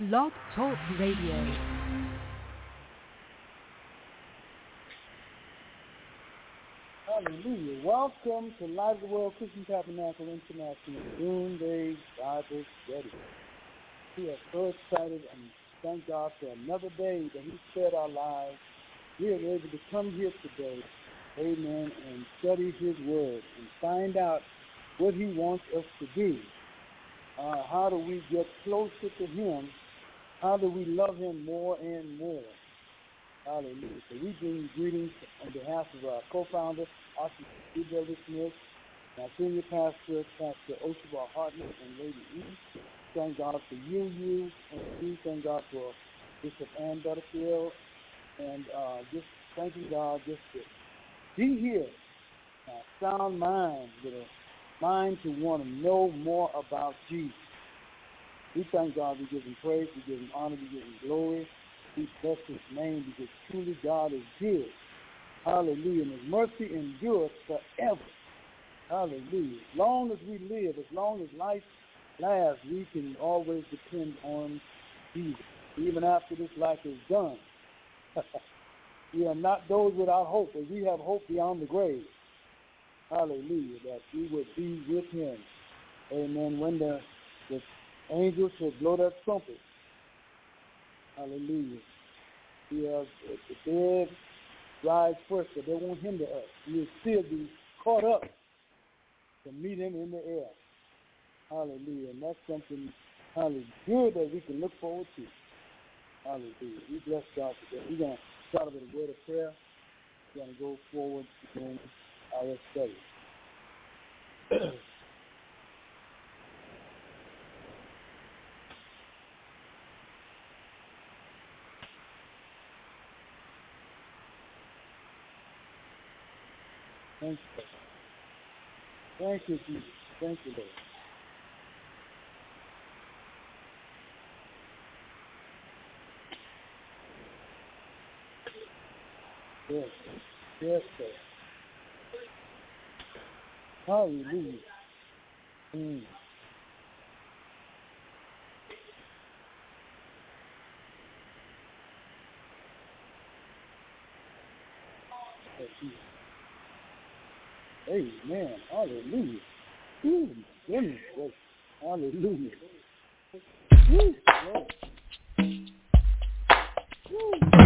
Blog Talk Radio. Hallelujah. Welcome to Light of the World Christian Tabernacle International Noonday Bible Study. We are so excited and thank God for another day that He spared our lives. We are able to come here today, amen, and study His Word and find out what He wants us to do. Uh, how do we get closer to Him? How do we love Him more and more? Hallelujah. So we bring greetings on behalf of our co-founder, Austin C. Smith, our senior pastor, Pastor Oshebar Hardman, and Lady E. Thank God for you, you, and we thank God for Bishop Ann Butterfield, and uh, just thanking God just to be here, uh, sound mind, with a mind to want to know more about Jesus. We thank God, we give him praise, we give him honor, we give him glory. We bless his name because truly God is good. Hallelujah. And his mercy endures forever. Hallelujah. As long as we live, as long as life lasts, we can always depend on Jesus. Even after this life is done. we are not those without hope, but we have hope beyond the grave. Hallelujah. That we will be with him. Amen. When the, the angels shall blow that trumpet. Hallelujah. We have the dead rise first, but they won't hinder us. We will still be caught up to meet him in the air. Hallelujah. And that's something, hallelujah, good that we can look forward to. Hallelujah. We bless God that. We're going to start with a word of prayer. We're going to go forward in our study. Thank you. Thank you, Jesus. Thank you, Lord. Yes, yes, sir. Hallelujah. Mm. Yes, Jesus. Amen. Hallelujah. Ooh. Hallelujah. Ooh, Lord.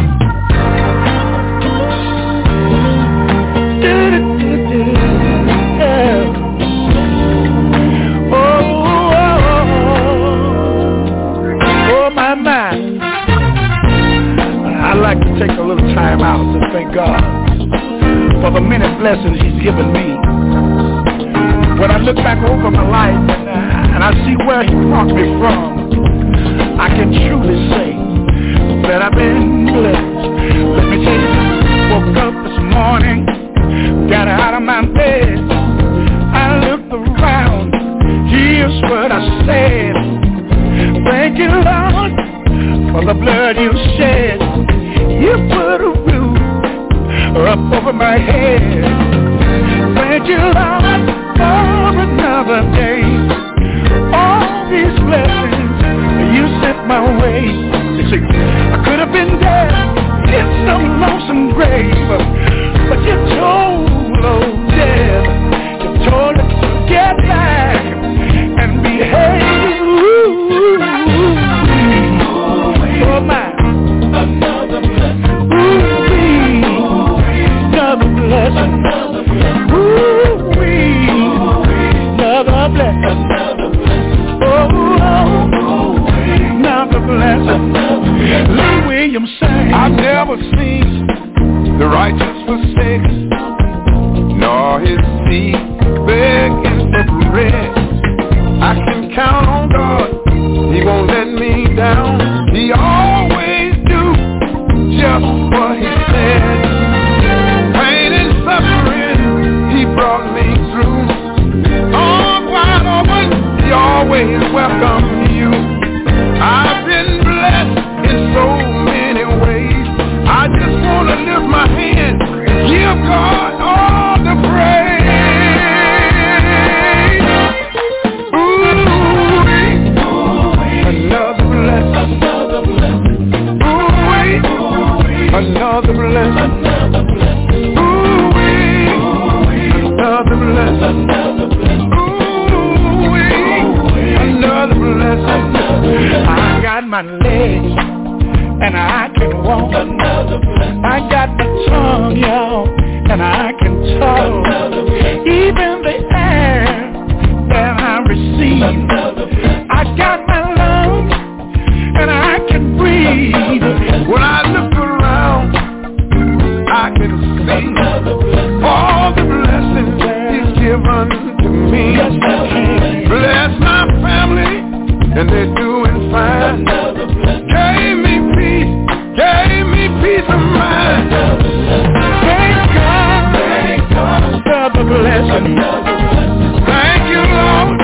Thank you, Lord.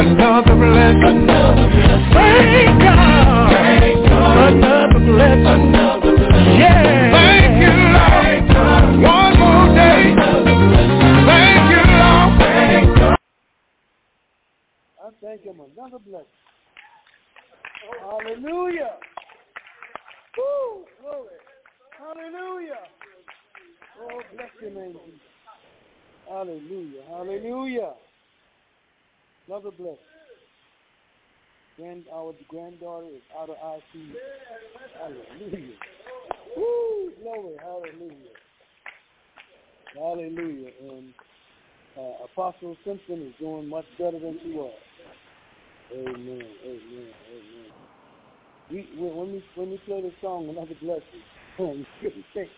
Another blessing. Thank God another blessing. Yeah. Thank you, Lord. One more day. Thank you, Lord. I thank him another blessing. Hallelujah. Woo, glory. Hallelujah. Oh, bless your name, Jesus. Hallelujah. Hallelujah. Another blessing. Grand, our granddaughter is out of ICU. Hallelujah. Woo, glory. Hallelujah. Hallelujah. And uh, Apostle Simpson is doing much better than she was. Amen. Amen. Amen. We, when when we when we play the song, another blessing, you really think,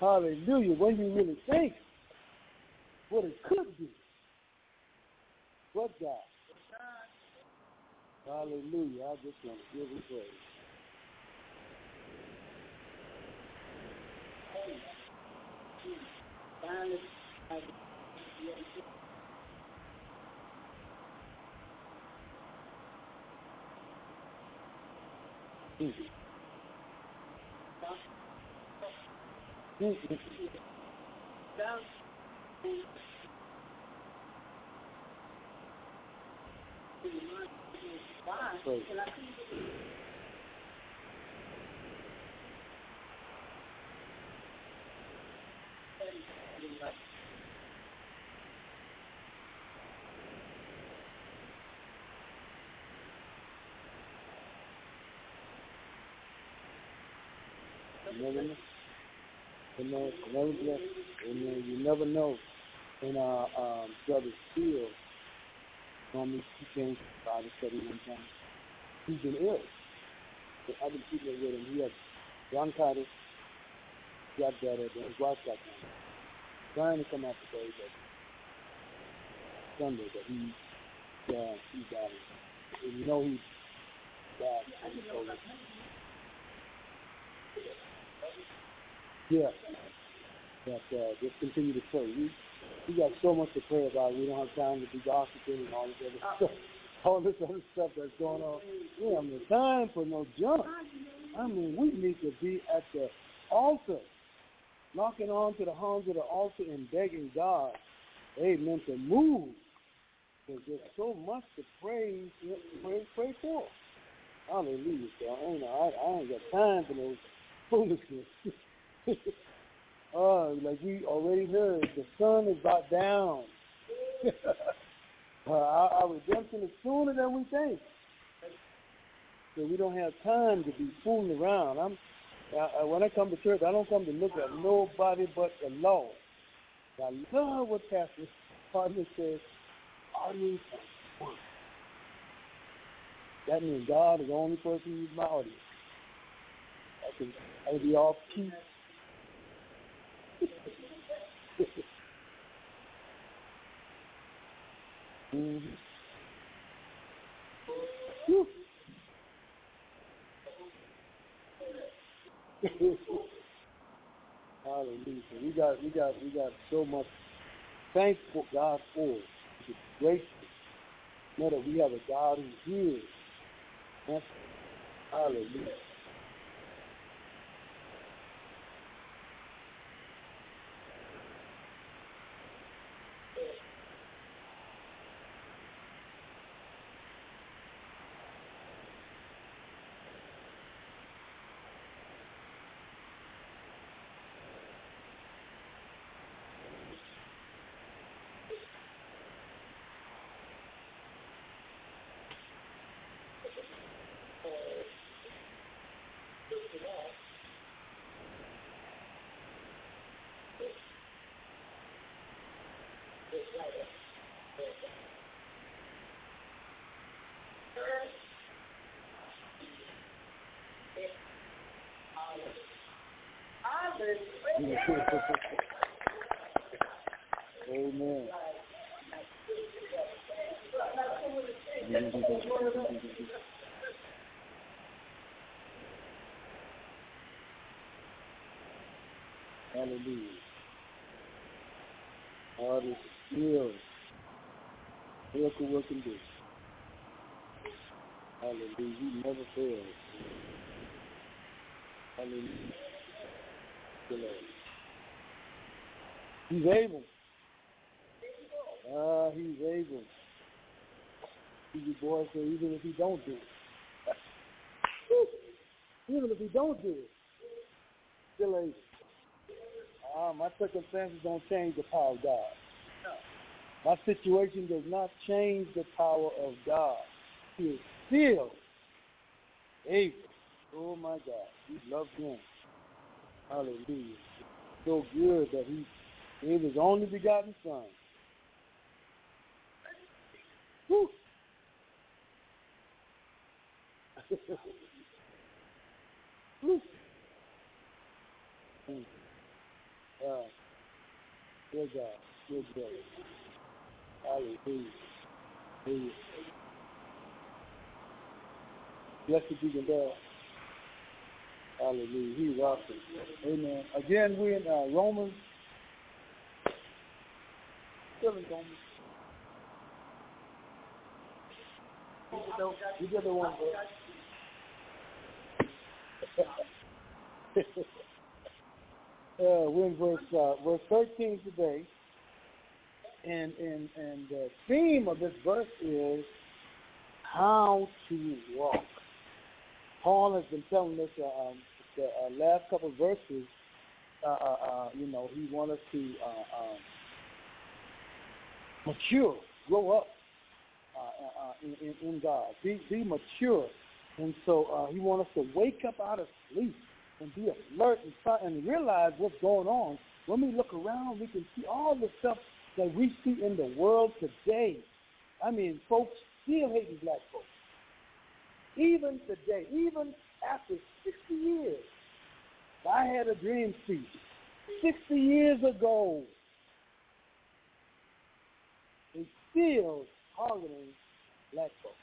Hallelujah. When you really think what it could be, what God. Hallelujah. I just want to give Him praise. Mm. Mm, mm, mm. Praise God. You never know. Amen. Never bless. Amen. You never know. And uh, um, brother Steele me he came to Bible study one time. He's been ill. But I've been with him. He had bronchitis. Got better. Then his wife got down. Trying to come out today, but Sunday, but he, uh, he died. And you know he died. from COVID. Yeah. But uh, just continue to pray. We we got so much to pray about. We don't have time to be gossiping and all this other stuff. All this other stuff that's going on. We don't have time for no junk. I mean, we need to be at the altar, knocking on to the horns of the altar and begging God, amen, to move. Because there's so much to pray, pray, pray for. Hallelujah. So I, ain't, I, I ain't got time for no foolishness. Oh, like we already heard, the sun is about down. uh, our, our redemption is sooner than we think. So we don't have time to be fooling around. I'm I, when I come to church, I don't come to look at nobody but the Lord. I love what Pastor Partner says. Audience of one. That means God is the only person who's my audience. I can I can be off key Hallelujah. We got we got we got so much thankful God for. He's gracious. Know that we have a God who hears. Hallelujah. Amen. Hallelujah. God is still miracle working this. Hallelujah. He never fails. Hallelujah. He's able. Ah, he's able. You boys say even if he don't do it. even if he don't do it, still able. Uh, my circumstances don't change the power of God. My situation does not change the power of God. He is still able. Oh my God, we love him. Hallelujah. So good that he gave his only begotten son. Woo. Woo. Uh, good God. Good God. Hallelujah. Hallelujah. Blessed be the Lord. Hallelujah. He's awesome. Amen. Again, we're in uh, Romans. Still in Romans. You get the one, bro. uh, we're in verse uh, verse 13 today, and and and the theme of this verse is how to walk. Paul has been telling us uh, um, the uh, last couple of verses. Uh, uh, uh you know, he wants us to uh, um, mature, grow up in, in, in, God, be be mature, and so he wants us to wake up out of sleep and be alert and, try, and realize what's going on. When we look around, we can see all the stuff that we see in the world today. I mean, folks still hating black folks. Even today, even after 60 years, I had a dream speech 60 years ago. They still targeting black folks,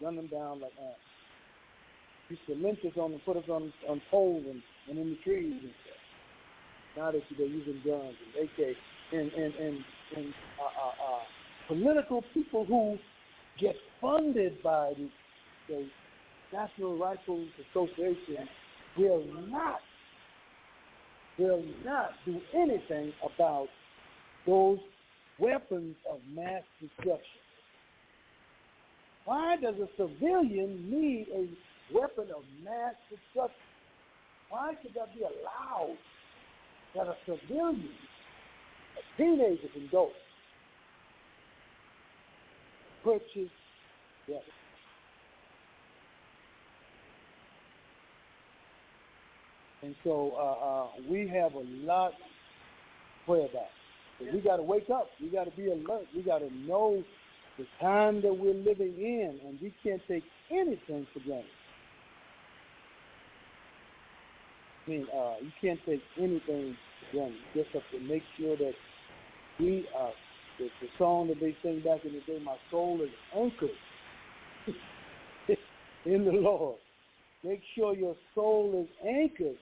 run them down like ants used to lynch us on and put us on on poles and, and in the trees and stuff. Now that they're using guns and AK and and and, and uh, uh, uh, political people who get funded by the, the National Rifle Association will not will not do anything about those weapons of mass destruction. Why does a civilian need a weapon of mass destruction. Why should that be allowed that a civilian, a teenager can go purchase weapons? And so uh, uh, we have a lot to pray about. But we got to wake up. We got to be alert. We got to know the time that we're living in, and we can't take anything for granted. I mean, uh, you can't take anything for granted. You just have to make sure that we are. The, the song that they sing back in the day, "My soul is anchored in the Lord." Make sure your soul is anchored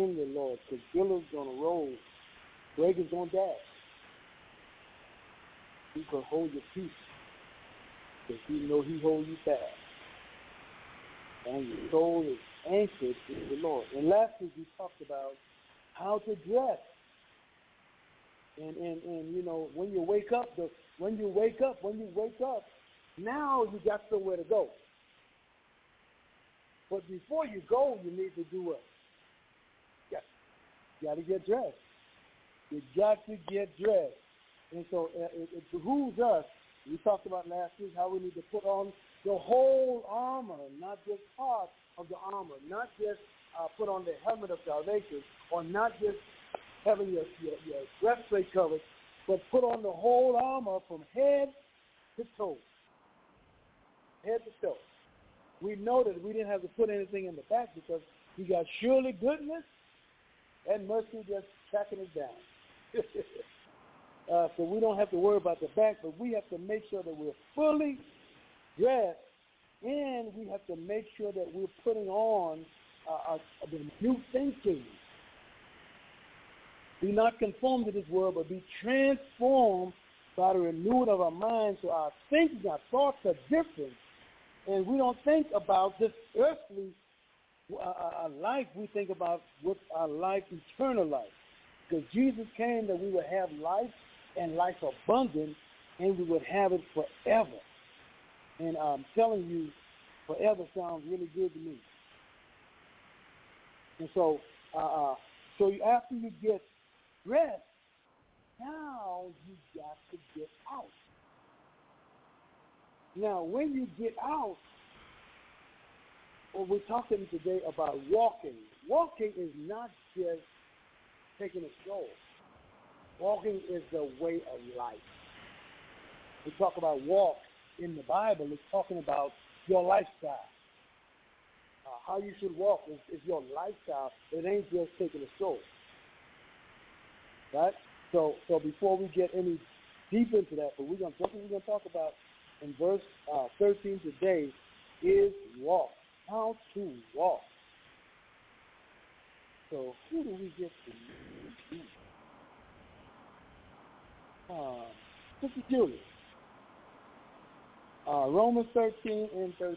in the Lord, because billows gonna roll, breakers gonna dash. You can hold your peace, because you know He hold you fast, and your soul is anchored in the Lord. And last week we talked about how to dress. And, and, and you know, when you wake up, the, when you wake up, when you wake up, now you got somewhere to go. But before you go, you need to do what? Got, to get dressed. You got to get dressed. And so it, it behooves us. We talked about last week how we need to put on the whole armor, not just part of the armor, not just uh, put on the helmet of salvation, or not just having your, your, your breastplate covered, but put on the whole armor from head to toe. Head to toe. We know that we didn't have to put anything in the back because we got surely goodness and mercy just tracking it down. uh, so we don't have to worry about the back, but we have to make sure that we're fully dressed, and we have to make sure that we're putting on uh, uh, the new thinking. Be not conformed to this world, but be transformed by the renewing of our minds so our thinking, our thoughts are different. And we don't think about this earthly uh, life. We think about what our life, eternal life. Because Jesus came that we would have life and life abundant, and we would have it forever. And I'm telling you, forever sounds really good to me. And so, uh, uh so after you get rest, now you got to get out. Now, when you get out, we're talking today about walking. Walking is not just taking a stroll. Walking is the way of life. We talk about walk in the Bible. It's talking about your lifestyle. Uh, how you should walk is, is your lifestyle. It ain't just taking a stroll. Right? So, so before we get any deep into that, but we're gonna something we're gonna talk about in verse uh, 13 today is walk. How to walk. So who do we get to? Uh, Sister Julie. Uh, Romans 13 and 13.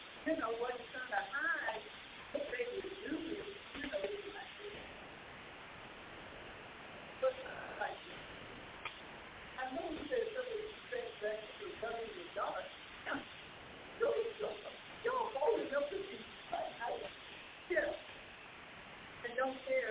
I, I totally. Uh, this is so far off that. But the thing that's happening. But, was saying in the day, in the day, not in the hours. Right? Okay. They're up here. They, you know, what don't care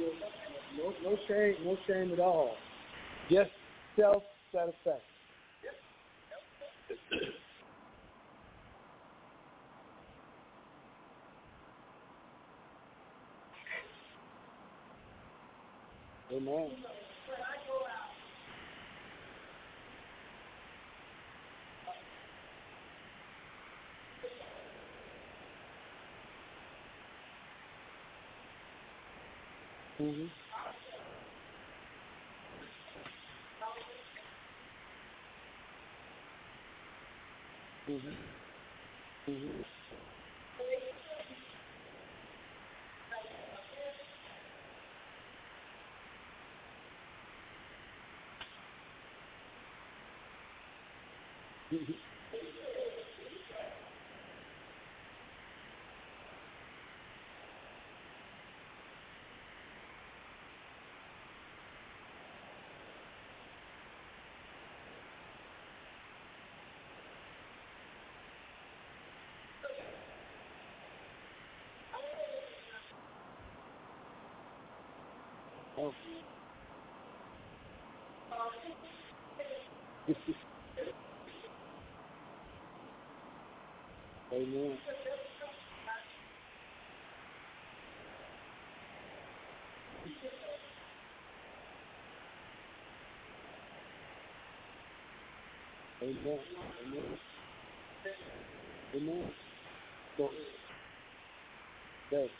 No, no shame, no shame at all. Just self satisfaction. Amen. Mm-hmm. Mm-hmm. Mm-hmm. Mm-hmm. Oh. Amen. Amen. Amen. Amen. So, yes.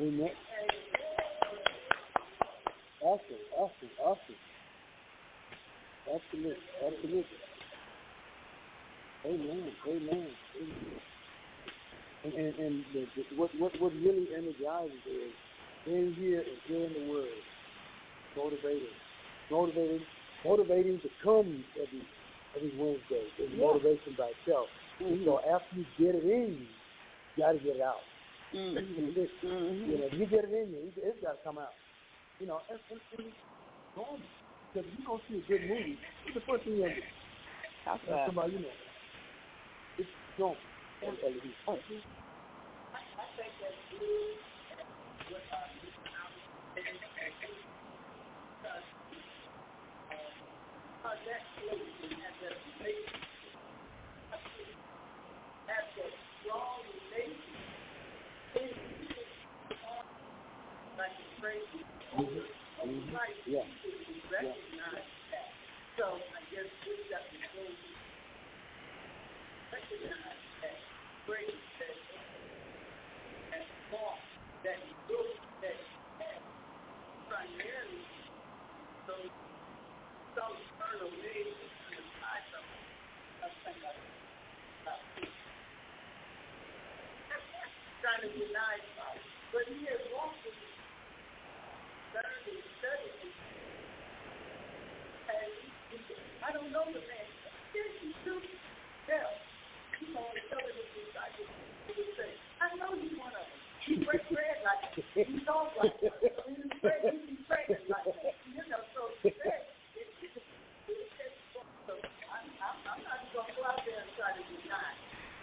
Amen. Awesome, awesome, awesome. Absolutely, absolutely. Amen, amen, amen. And, and, and the, the, what, what, what really energizes is in here and hearing the word, motivating, motivating, motivating to come every every Wednesday. There's Yeah. motivation by itself. Mhm. So after you get it in you got to get it out. Mhm. You Mhm. know, you get it in you, it- it's got to come out. You know, and, and, and it's normal. Because if you don't see a good movie, what's the first thing you do? That's That's right. somebody you know. It's normal on. I think that's good. What uh, because uh, that religion has that relation, has that strong relation. Like the crazy Mhm. like Yeah. recognize that. So I guess we got to go recognize that grace that that law that look that has primarily those some eternal ways to the side of trying to deny God. But he has walked in learned and studied and and he, I don't know the man. Yes, he do. Yeah. He only telling his disciples, he I know you one of them. You break bread like that. You talk like that. You you be praying like that. You know, so that, I'm, I'm, I'm not going to go out there and try to deny,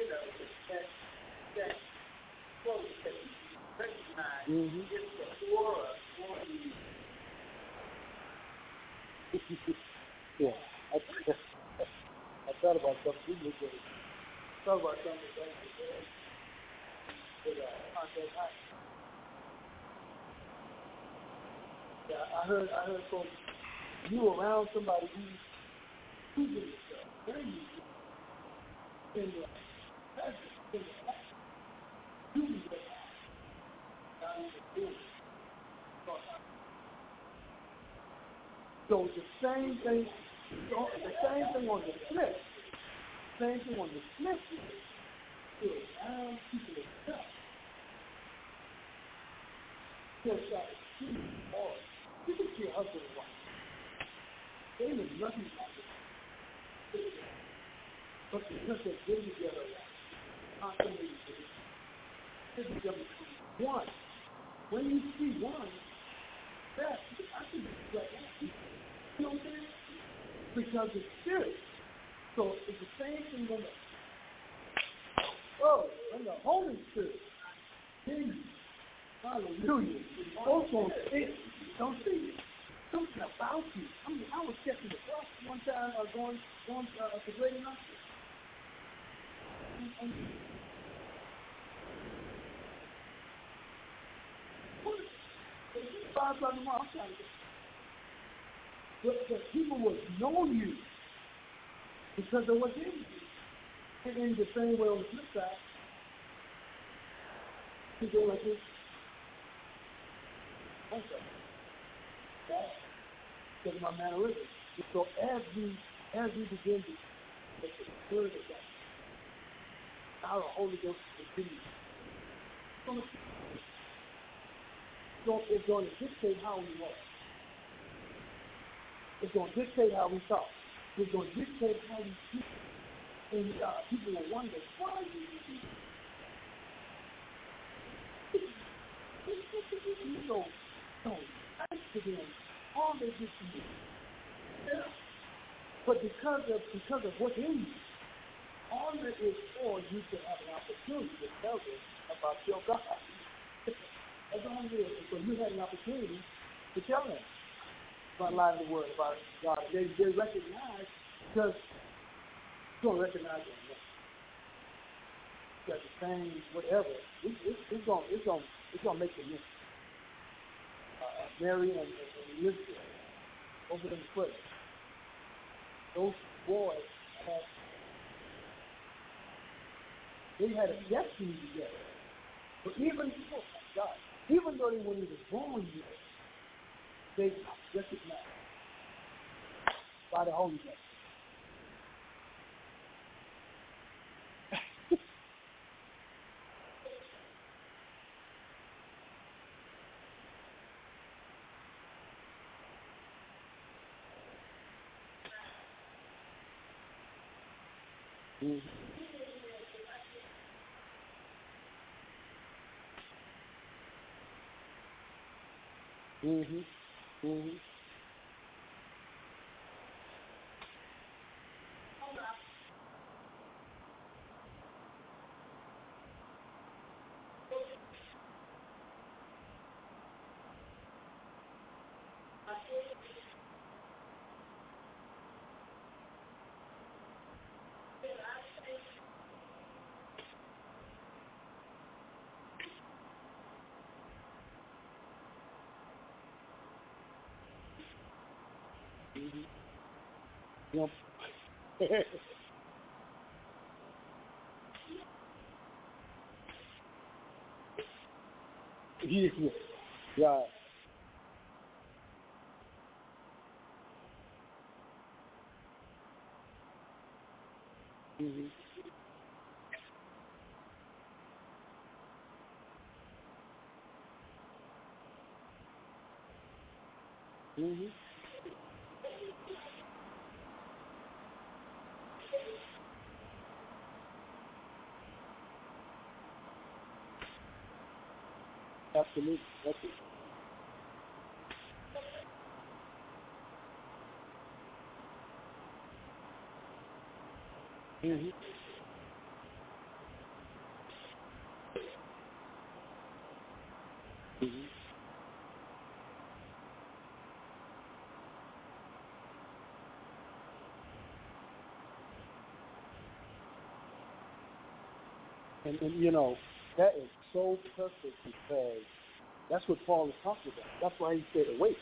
you know, that, that quote that he recognized Mhm. is the aura for you. yeah. I, I thought about something. At it. I thought that uh. Yeah, I heard I heard folks you around somebody who who did it, sir? Where you do? In the present, in the past. You did it. God is doing it. So the same thing, so the same thing on the flip, same thing on the flip is down people themselves. Just like two or you can see husband and wife. They know nothing about it. But because they've been together a while, constantly they become one. When you see one, that I can be like. You know what I'm saying? Because it's spirit. So it's the same thing when the oh, when the Holy Spirit you. Hallelujah. Don't see don't see something about you. I mean, I was catching the bus one time uh, going going uh, to Great Knoxville. And, and five o'clock in the morning, I'm trying to get but, but people would know you because of what's in you. And in the same way on the flip side, go like this. Okay. That because my mannerisms. So as we as we begin to get the spirit of God, our Holy Ghost continues. So it's going to dictate how we walk. It's going to dictate how we talk. It's going to dictate how we speak. And uh, people will wonder, why do you You know, so nice to them, all they do to you. But because of because of what's in you, all that is for you to have an opportunity to tell them about your God. That's all it is. So you had an opportunity to tell them about lying the word about God. They they recognize because you're gonna recognize them. Got the same whatever. It, it, it's gonna it's gonna it's gonna make them miss. Uh, Mary and, and, and Elizabeth over them foot. Those boys had they had a destiny together. But even oh God, even though they weren't even born yet, they recognized by the Holy Ghost. mm-hmm. Mhm. Mhm. Yep. yeah. Yeah. Mhm. Mhm. Absolutely. That's it. Mhm. Mhm. And, and you know that is so perfect because that's what Paul is talking about. That's why he said awake.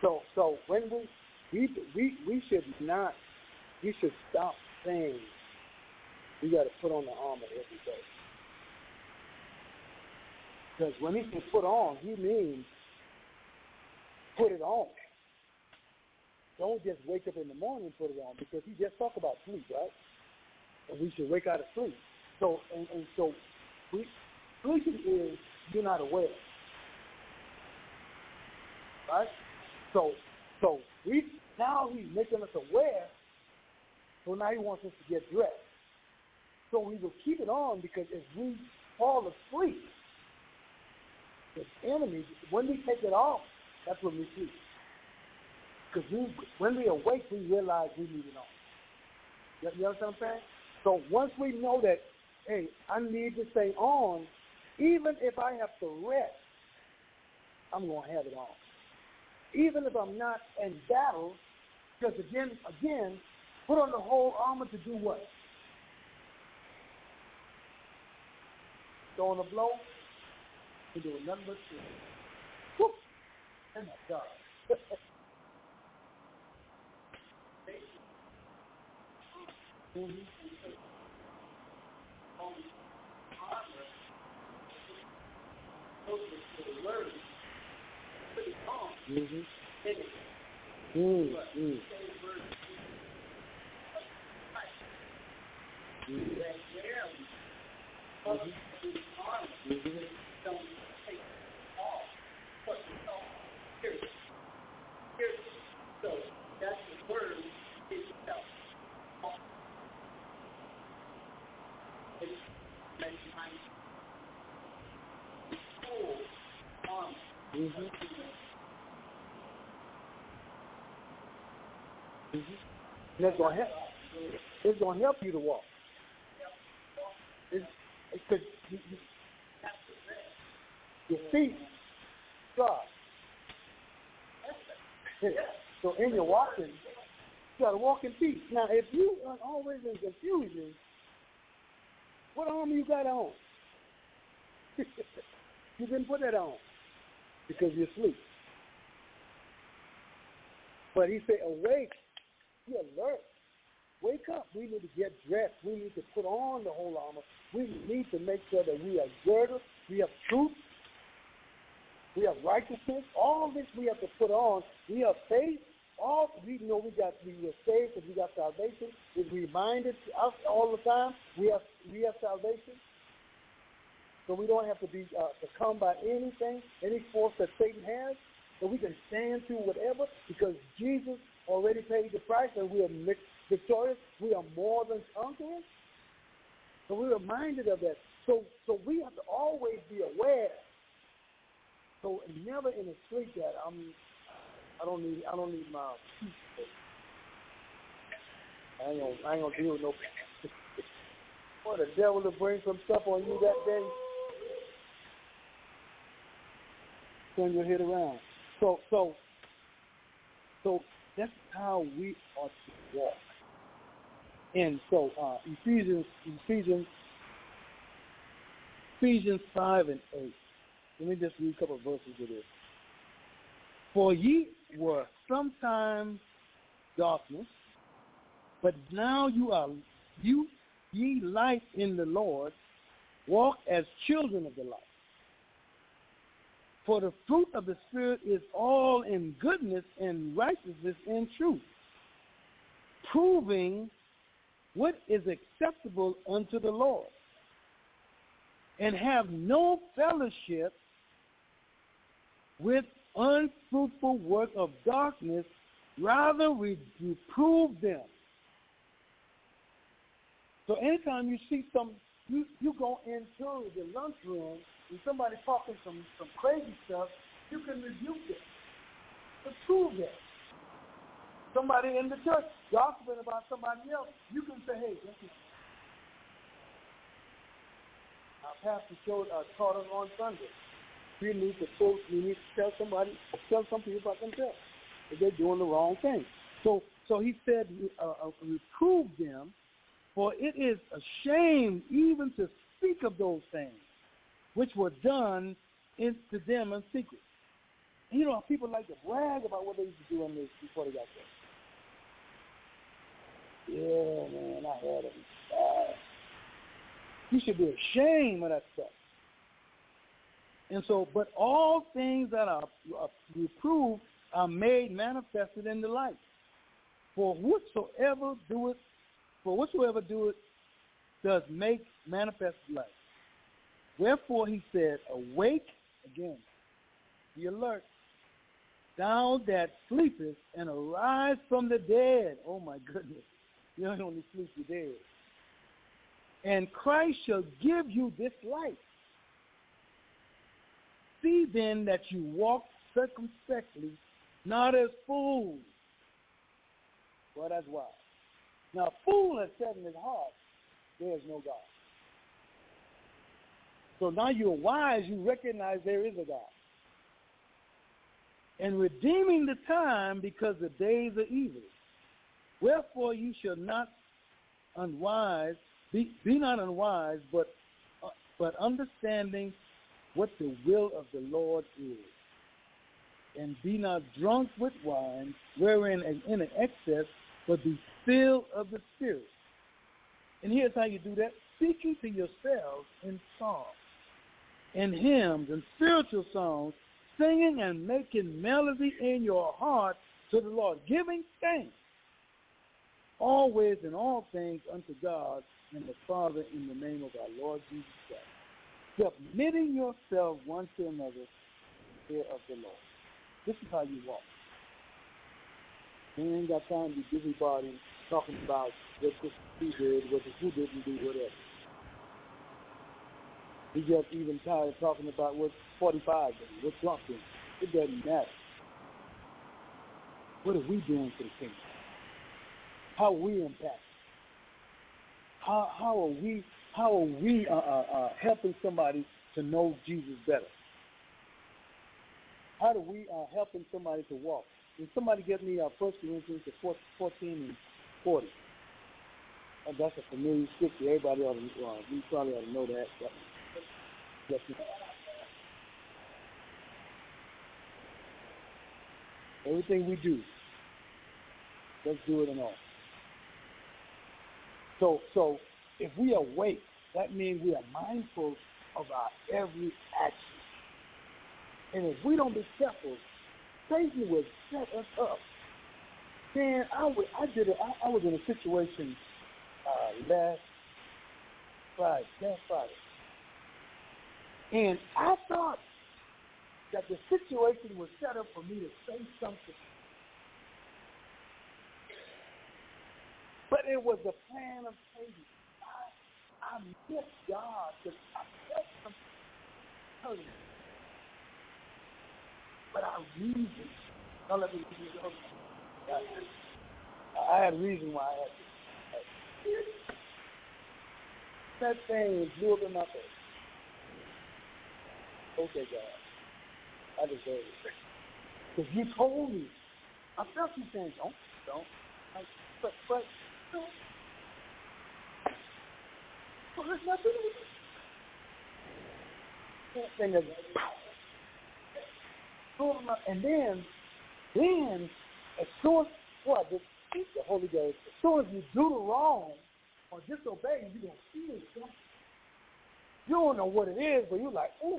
So so when we we we we should not we should stop saying we got to put on the armor every day. Because when he says put on, he means put it on. Don't just wake up in the morning and put it on because he just talked about sleep, right? And we should wake out of sleep. So and, and so we is you're not aware. Right? So so we now he's making us aware, so now he wants us to get dressed. So we will keep it on because if we fall asleep, the enemy, when we take it off, that's when we sleep. Because we, when we awake, we realize we need it on. You understand what I'm saying? So once we know that, hey, I need to stay on, even if I have to rest, I'm going to have it on. Even if I'm not in battle, because again, again, put on the whole armor to do what? Throwing a blow, to do nothing but sin. Whoop! Oh my God. mm-hmm. Mm-hmm. Mm-hmm. Mm-hmm. So that's the word itself. It's full armor. Mm-hmm. Mm-hmm. That's gonna help. It's gonna help you to walk. It's, it's cause you, you, your feet, God. So in your walking, you gotta walk in peace. Now, if you are always in confusion, what armor you got on? you didn't put that on because you're asleep. But he said, awake, be alert. Wake up. We need to get dressed. We need to put on the whole armor. We need to make sure that we are girded. We have truth. We have righteousness. All this we have to put on. We have faith. All we know we got we are saved because we got salvation. It's reminded us all the time. We have we have salvation. So we don't have to be uh, succumbed by anything, any force that Satan has. So we can stand through whatever because Jesus already paid the price and we are victorious. We are more than conquerors. So we're reminded of that. So so we have to always be aware. So never in a sleep that I'm I don't need I don't need my I ain't gonna I ain't gonna deal with no Boy, the devil to bring some stuff on you that day. Turn your head around. So so so that's how we are to walk. And so uh, Ephesians Ephesians Ephesians five and eight. Let me just read a couple of verses of this. For ye were sometimes darkness, but now you are you ye light in the Lord, walk as children of the light. For the fruit of the Spirit is all in goodness and righteousness and truth, proving what is acceptable unto the Lord, and have no fellowship with unfruitful work of darkness, rather we reprove them. So anytime you see some, you, you go into the lunchroom somebody talking some, some crazy stuff, you can rebuke it. Reprove it. Somebody in the church gossiping about somebody else, you can say, hey, listen. Our pastor showed, uh, taught us on Sunday we need to quote, we need to tell somebody, tell some people about themselves if they're doing the wrong thing. So, so he said, uh, uh, reprove them, for it is a shame even to speak of those things which were done in, to them in secret. You know, people like to brag about what they used to do in this before they got there. Yeah, man, I had it. Uh, you should be ashamed of that stuff. And so, but all things that are, are reproved are made manifested in the light. For whatsoever doeth, for whatsoever doeth does make manifest light. Wherefore he said, Awake again, be alert, thou that sleepest, and arise from the dead. Oh my goodness. You don't only sleep, you're dead. And Christ shall give you this life. See then that you walk circumspectly, not as fools, but as wise. Now, a fool has said in his heart, there is no God. So now you're wise, you recognize there is a God. And redeeming the time because the days are evil. Wherefore you shall not unwise, be, be not unwise, but, uh, but understanding what the will of the Lord is. And be not drunk with wine, wherein and in an excess, but be filled of the Spirit. And here's how you do that. Speaking to yourselves in psalms and hymns and spiritual songs, singing and making melody in your heart to the Lord, giving thanks always in all things unto God and the Father in the name of our Lord Jesus Christ, submitting yourself one to another fear of the Lord. This is how you walk. We ain't got time to be busybody talking about what this did, what this who didn't do, whatever. We just even tired of talking about what 45 did, what Trump did. It doesn't matter. What are we doing for the kingdom? How are we impacted? How how are we how are we uh, uh, uh, helping somebody to know Jesus better? How do we uh, helping somebody to walk? Can somebody get me uh, First Corinthians 14 and 40? Uh, that's a familiar scripture. Everybody ought to, uh, we probably ought to know that. Everything we do, let's do it in all. So, so if we are awake, that means we are mindful of our every action. And if we don't be careful, Satan will set us up. Man, I, was, I did it. I, I was in a situation uh, last Friday, last Friday, and I thought that the situation was set up for me to say something But it was the plan of Satan. I, I miss God because I felt something But I reasoned. Don't let me give you I had a reason why I had to. That thing up in my face. Okay, God. I deserve it. Because you told me. I felt you saying, don't, don't. But, but don't. well, there's nothing thing is, and then, then, as soon as what the, the Holy Ghost, as soon as you do the wrong or disobey, you're gonna feel it. You don't know what it is, but you're like, ooh,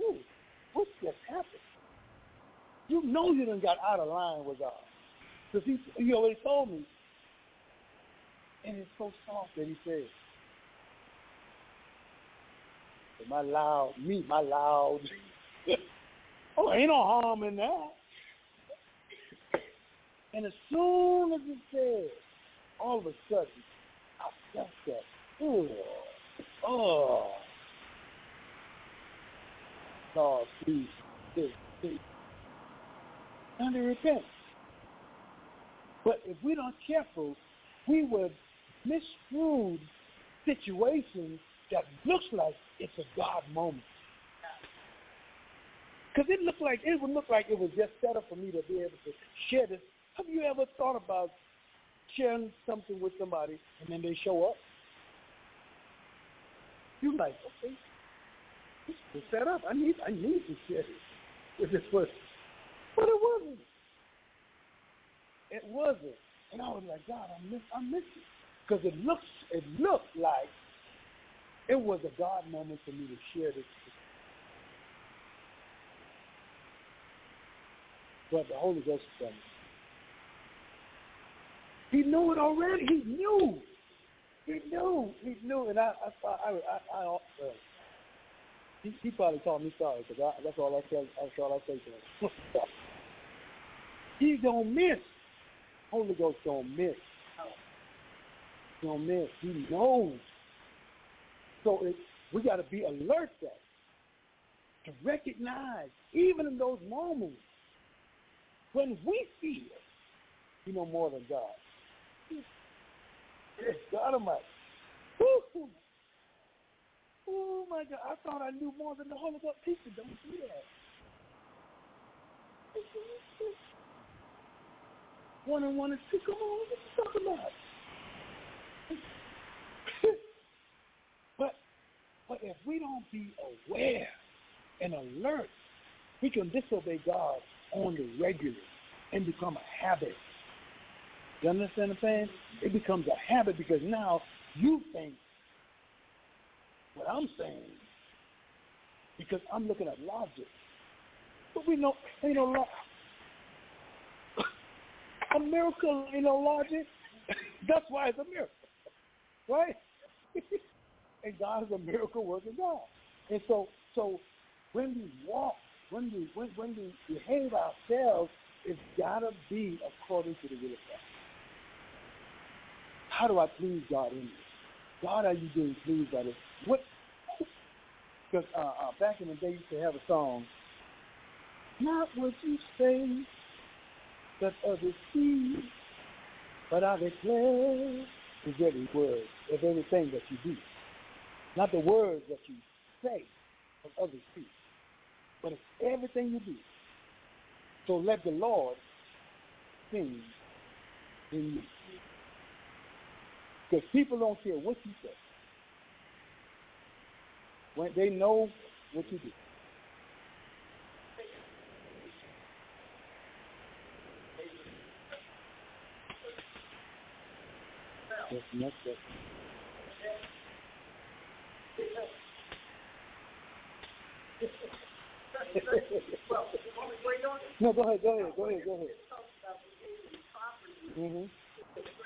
ooh, what just happened? You know you done got out of line with God. Because he, he already told me, and it's so soft that he says, my loud, me, my loud. oh, ain't no harm in that. And as soon as he said, all of a sudden, I felt that, ooh, oh, God, please, please, please. Time to repent. But if we don't careful, we would misconstrued situations that looks like it's a God moment. Because it looked like it would look like it was just set up for me to be able to share this. Have you ever thought about sharing something with somebody and then they show up? You're like, okay, is set up. I need I need to this with this person. But it wasn't. It wasn't. And I was like, God, I miss, I miss it. Because it looks, it looked like it was a God moment for me to share this. But the Holy Ghost me. He knew it already. He knew. He knew. He knew. And I, I, I, I, I uh, he, he probably called me sorry because that's all I said. That's all I say to him. he don't miss. Holy Ghost don't miss. Don't miss. He knows. So it, we got to be alert that to recognize, even in those moments when we feel, you know more than God. God Almighty. Woo! Oh my God! I thought I knew more than the Holy Ghost. People don't do that. One and one is two. Come on, what you talking about? but but if we don't be aware and alert, we can disobey God on the regular and become a habit. You understand what I'm saying? It becomes a habit because now you think what I'm saying because I'm looking at logic. But we know ain't no lo- a miracle ain't no logic. That's why it's a miracle, right? and God is a miracle working God. And so, so when we walk, when we when, when we behave ourselves, it's gotta be according to the will of God. How do I please God in this? God, are you being pleased by this? What? Because uh, uh, back in the day, used to have a song. Not what you say that others see, but I declare is every word of everything that you do. Not the words that you say of others speak, but it's everything you do. So let the Lord sing in you. Because people don't care what you say. When they know what you do. No, go ahead, go ahead, go ahead, go ahead. Mm-hmm.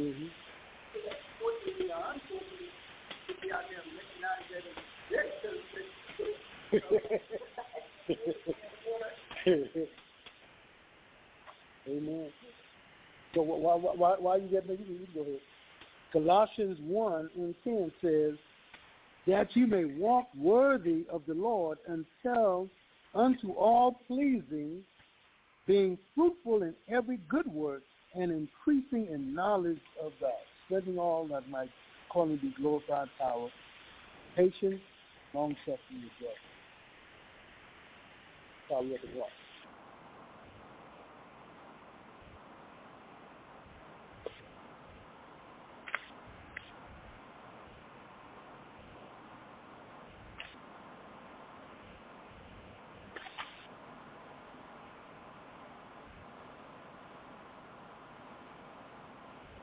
Mm-hmm. Amen. So why why why you getting you can go ahead. Colossians one and ten says that you may walk worthy of the Lord sell unto all pleasing, being fruitful in every good work and increasing in knowledge of God, spreading all that might calling be glorified power, patience, long suffering as well. That's how we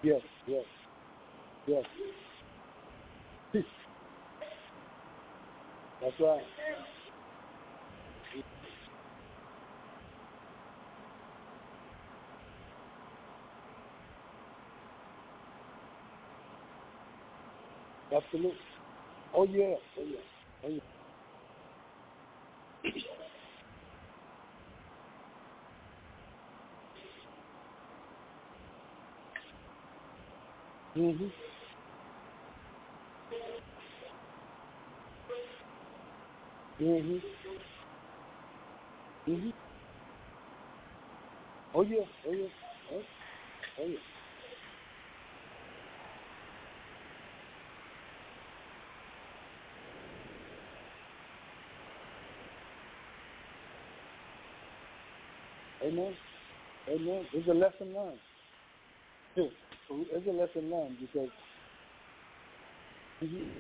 Yes, yes, yes. That's right. Absolutely. Oh yeah. Oh yeah. Oh yeah. Mhm. Mhm. Mhm. Oh yeah. Oh yeah. Oh, oh yeah. Amen. Amen. It's a lesson learned. It's a lesson learned because mhm.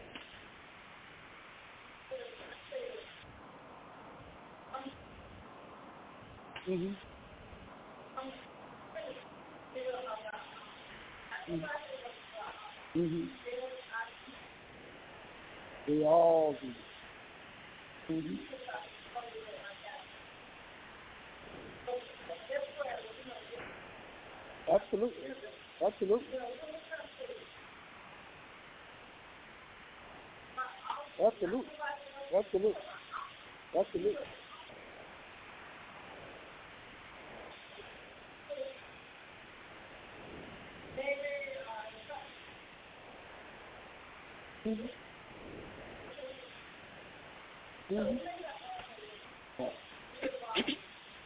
Mhm. Mhm. They all do. Mhm. Absolutely. Absolutely. Absolutely. Absolutely. Absolutely. Mhm. Mhm.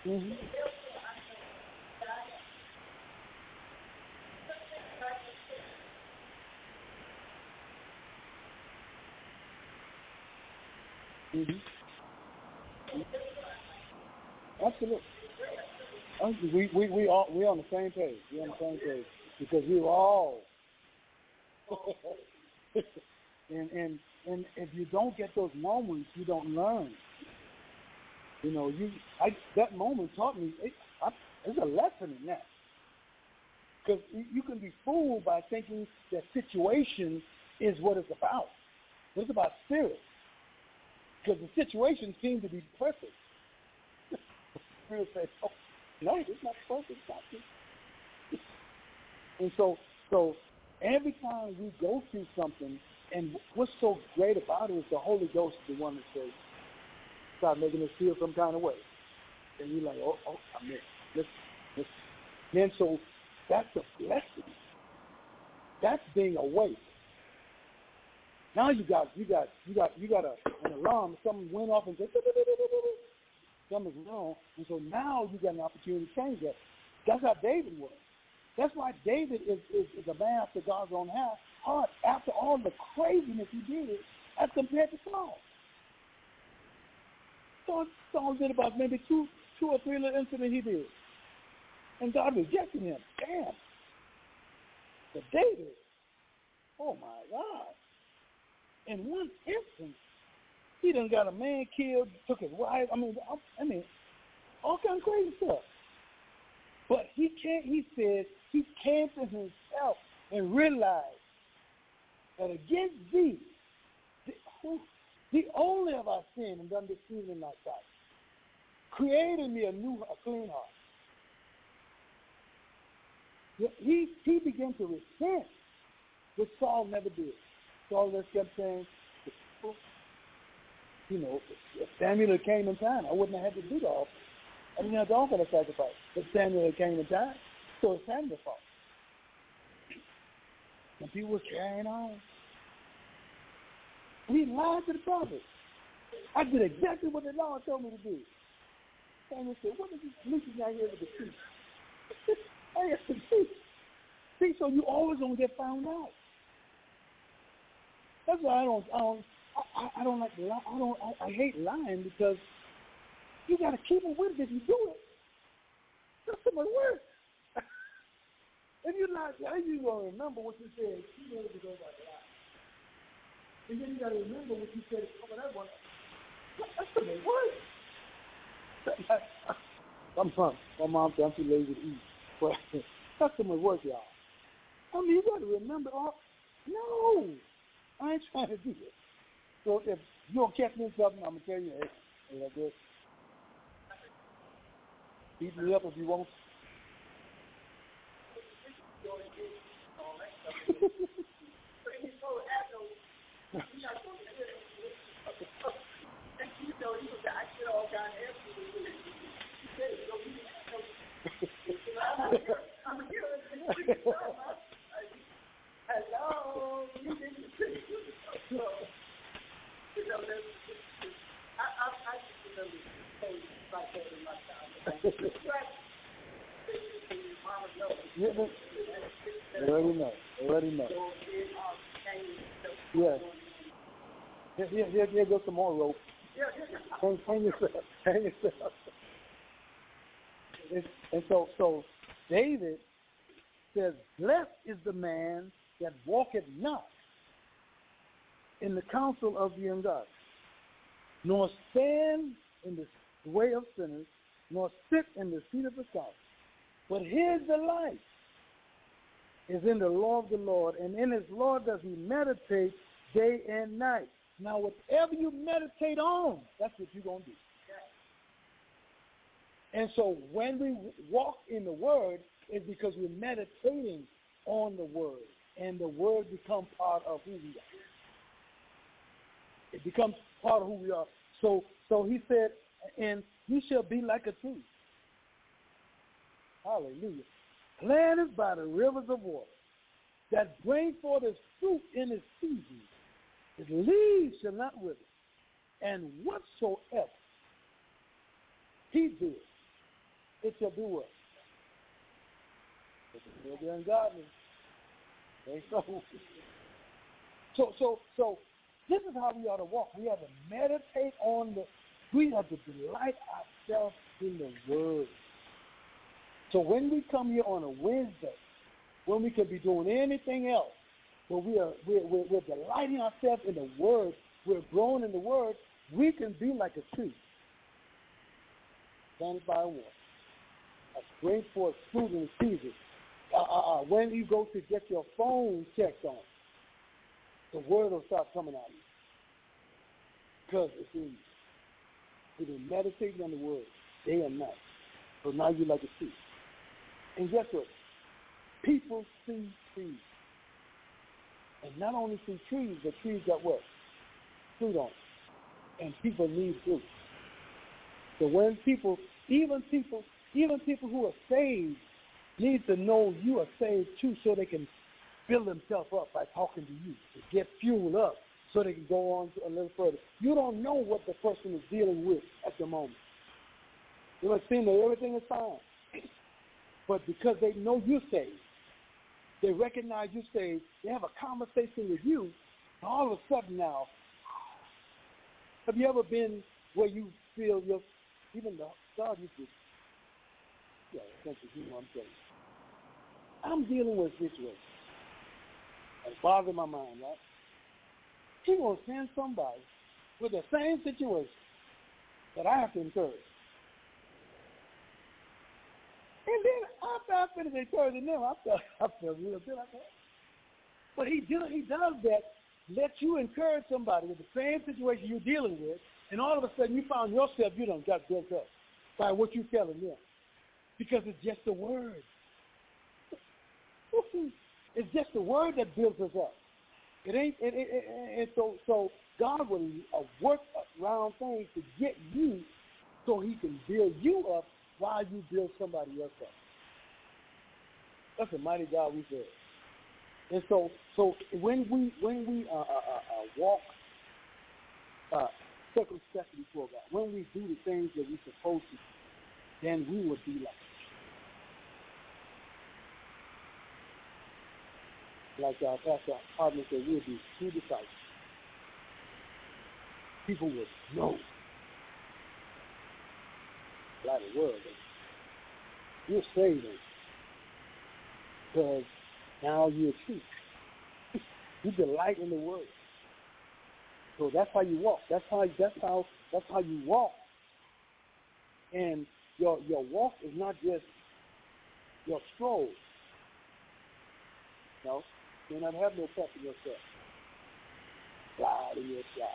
Mhm. Mhm. Absolutely. We we we all we on the same page. We on the same page because we were all. and and and if you don't get those moments, you don't learn. You know, you I that moment taught me. It, I, there's a lesson in that because you, can be fooled by thinking that situation is what it's about. It's about spirit because the situation seemed to be perfect. Spirit says, "Oh, no, it's not perfect. It's not this." And so, so every time we go through something, and what's so great about it is the Holy Ghost is the one that says, start making us feel some kind of way. And you're like, oh, oh, I'm in. Listen, listen. Then so that's a blessing. That's being awake. Now you got you got you got you got a, an alarm. Something went off and said something's wrong, and so now you got an opportunity to change that. That's how David was. That's why David is, is, is a man after God's own heart after all the craziness he did as compared to Saul. Saul, Saul did about maybe two two or three little incidents he did. And God rejected him. Damn. But David, oh my God. In one instance, he done got a man killed, took his wife. I mean, I mean, all kind of crazy stuff. But he can't. He said he came to himself and realized that against thee, the, who, the only of our sin and done sin in my sight, created me a new, a clean heart. He he began to repent, which Saul never did. Saul just kept saying, you know, if Samuel came in time, I wouldn't have had to do the offering. I have to offer the sacrifice. But Samuel came in time, so it's Samuel's fault. And people were carrying on. And he lied to the prophet. I did exactly what the Lord told me to do. Samuel said, what is this bleaching out here with the truth? I have to see. See, so you always gonna get found out. That's why I don't, I don't, I, I don't like, lie. I don't, I, I hate lying because you got to keep it with it if you do it. That's too much work. if you're not, how you gonna remember what you said? You know to go by the lie. And then you got to remember what you said over that one. That's too much. I'm from my mom said I'm too lazy to eat. But that's too much y'all. I mean, you got to remember all. No, I ain't trying to do it. So if you don't catch me something, I'm gonna tell you, hey, hey. Beat me up if you want. Hello. You didn't say so. You know, that's, I, I, I just remember things like that in my time. Mama knows. Yeah, but they already know. They already know. Yeah. Here, here, here, rope. Hang, hang yourself. Hang yourself. And, and so, so David says, "Blessed is the man that walketh not in the counsel of the ungodly, nor stand in the way of sinners, nor sit in the seat of the scoffers. But his delight is in the law of the Lord, and in his law does he meditate day and night. Now, whatever you meditate on, that's what you're going to do. And so when we walk in the Word, it's because we're meditating on the Word, and the Word becomes part of who we are. It becomes part of who we are. So, so he said, and he shall be like a tree. Hallelujah. Planted by the rivers of water, that bring forth its fruit in its season. Its leaves shall not wither, and whatsoever he doeth, it shall do what? It shall be ungodly. So. So, so, so, this is how we ought to walk. We have to meditate on the. We have to delight ourselves in the Word. So when we come here on a Wednesday, when we could be doing anything else, but we are we're, we're, we're delighting ourselves in the Word, we're growing in the Word, we can be like a tree planted by a water, a bring forth fruit in the season. Uh, uh, uh, when you go to get your phone checked on, the Word will start coming out of you because it's in you. You've been meditating on the Word day and night. So now you're like a tree. And guess what? People see trees. And not only see trees, but trees got what? Fruit on. And people need fruit. So when people, even people, even people who are saved need to know you are saved too so they can build themselves up by talking to you, to get fueled up so they can go on a little further. You don't know what the person is dealing with at the moment. It might seem that everything is fine. But because they know you're saved, they recognize you're saved, they have a conversation with you, and all of a sudden now, have you ever been where you feel your, even the God used to, yeah, of humor, I'm saying. I'm dealing with a situation. It's bothering my mind, right? He will send somebody with the same situation that I have to encourage. And then after I finish encouraging them, I felt I felt real good. I thought, but he do he does that, let you encourage somebody with the same situation you're dealing with, and all of a sudden you found yourself you done got built up by what you're telling them. Because it's just the word. it's just the word that builds us up. It ain't and so so God will uh, work around things to get you so he can build you up while you build somebody else up. That's a mighty God we serve. And so, so when we when we uh, uh, uh, uh walk uh, circumspectly before God, when we do the things that we're supposed to, then we will be like like our pastor Hardman said, we'll be true disciples. People will know like the world. You're saving because now you're true. you delight in the word. So that's how you walk. That's how that's how that's how you walk. And your your walk is not just your stroll. No, you not have no pep in yourself. Slide in your stride.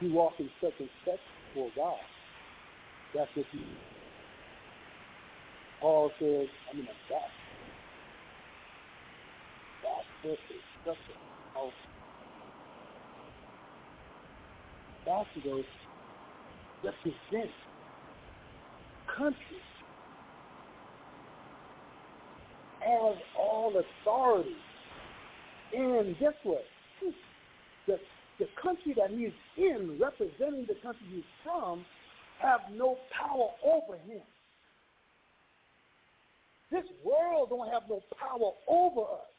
He walked in circumspect before God. That's what he Paul says, I mean, that's that's perfect. That's how ambassadors represent countries has all authority. And guess what? The, the country that he's in, representing the country he's from, have no power over him. This world don't have no power over us.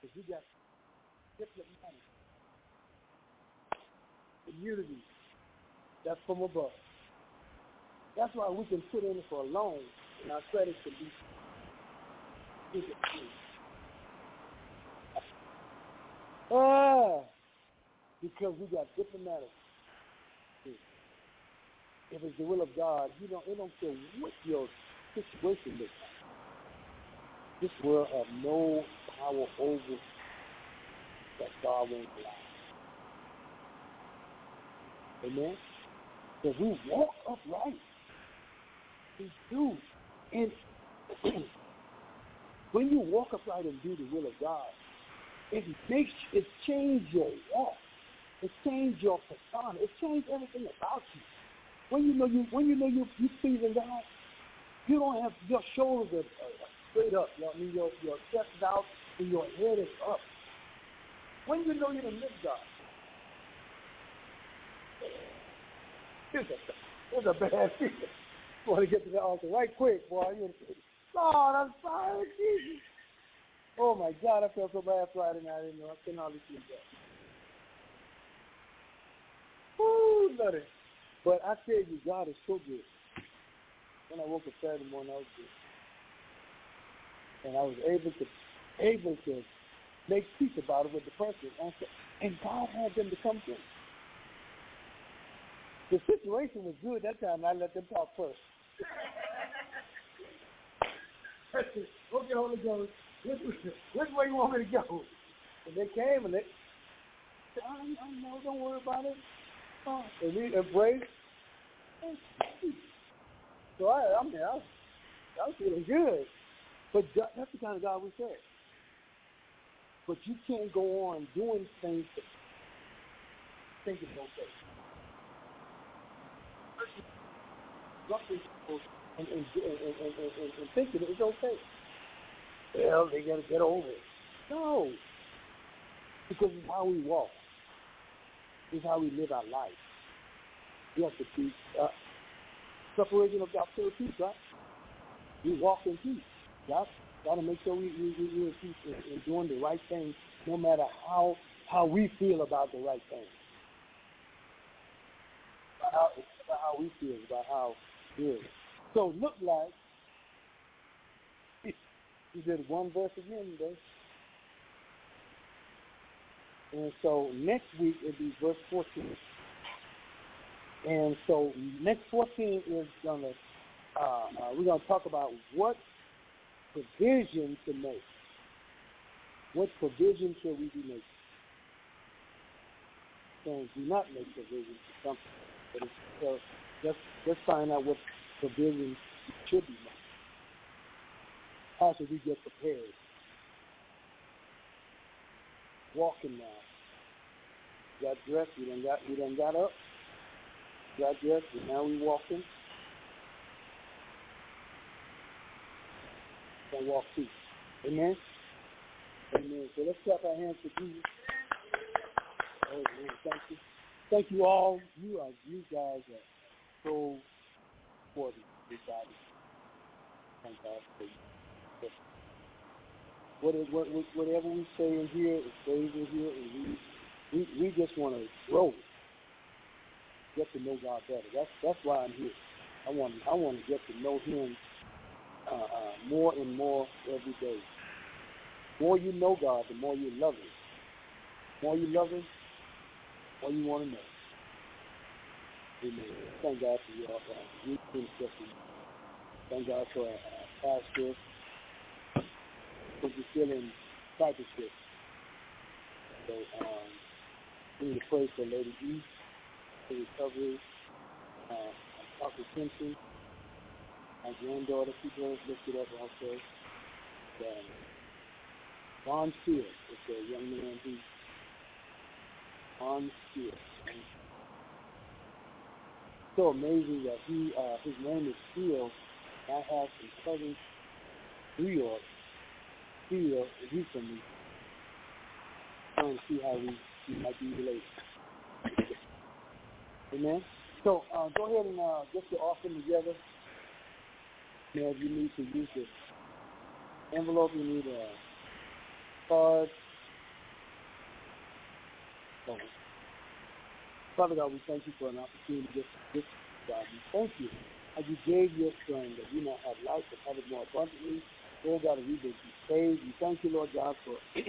Because we got different money. Community. That's from above. That's why we can put in for a loan and our credit can be Ah, because we got diplomatic. If it's the will of God, you don't. It don't care what your situation like. This world have no power over that God won't allow. Amen. If we walk upright, we do. And when you walk upright and do the will of God, it makes it change your walk. It change your persona. It change everything about you. When you know you when you know you you pleasing God, you don't have your shoulders are, are straight up. You know, I mean your your chest is out and your head is up. When you know you're the live God, it's a, it's a bad feeling. want to get to the altar right quick, boy. You're, Lord, I'm sorry, Jesus. Oh my God, I felt so bad Friday night. I didn't know I couldn't hardly sleep. Woo, nutty. But I tell you, God is so good. When I woke up Saturday morning, I was good, and I was able to able to make peace about it with the person, and, and God had them to come through. The situation was good that time, I let them talk first. okay, Holy Ghost, which, which way you want me to go? And they came and they said, I, I know, don't worry about it. Oh, and we embraced. So I, I mean, I was, I was feeling good. But that's the kind of God we serve. But you can't go on doing things that think it's okay. And, and, and, and, and, and thinking it's okay. Well, they got to get over it. No. Because it's how we walk. It's how we live our life. We have to be uh, separation of God peace, right? We walk in peace. God got to make sure we, we, we, we're in peace and, and doing the right thing no matter how how we feel about the right thing. About how, about how we feel, about how. So look like he did one verse again today. And so next week it'll be verse 14. And so next 14 is gonna uh, uh, we're gonna talk about what provision to make. What provision should we be making? So do not make provision for something. But it's, so let's let's find out what provision should be made. How should we get prepared? Walking now. Got dressed, we done got we done got up, got dressed, and now we walking. Gonna walk too. Amen? Amen. So let's clap our hands for Jesus. Oh man, thank you. Thank you all. You are you guys are so important. Thank God for you. Whatever, whatever we say in here, it stays in here, and we we, we just want to grow, get to know God better. That's that's why I'm here. I want I want to get to know Him uh, uh, more and more every day. The more you know God, the more you love Him. The more you love Him, the more you want to know. Amen. Thank God for your uh, Thank God for our pastor, because you're still in discipleship. So um, we need to pray for Lady E, for recovery, uh, Dr. Simpson, my granddaughter, people lifted up also. Um, Ron Steele is a young man who, Ron. And so amazing that he, uh, his name is Steele. I have some cousins, New York, Steele, recently, trying to see how we, we might be related. Amen. So uh, go ahead and uh, get your offering together. Know, if you need to use the envelope, you need a card. So, Father God, we thank you for an opportunity to get this, God. We thank you as you gave your son that we might have life and have it more abundantly. Lord God, we be saved. We thank you, Lord God, for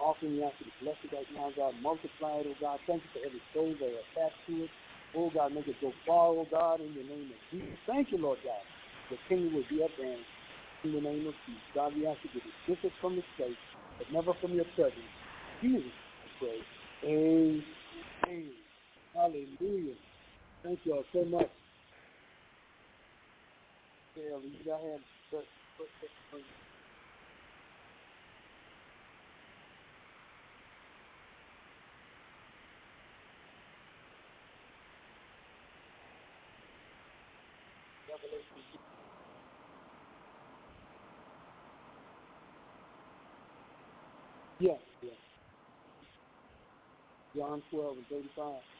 offering you after the blessed right now, God. Multiply it, oh God. Thank you for every soul that are attached to it. Oh God, make it go far, oh God, in the name of Jesus. Thank you, Lord God. The kingdom will be advanced in the name of Jesus. God, we ask you to dismiss from this place, but never from your presence. Jesus, I pray. Amen. Hallelujah. Thank you all so much. Kelly, you got hand. Yes, yes. John 12 and 35.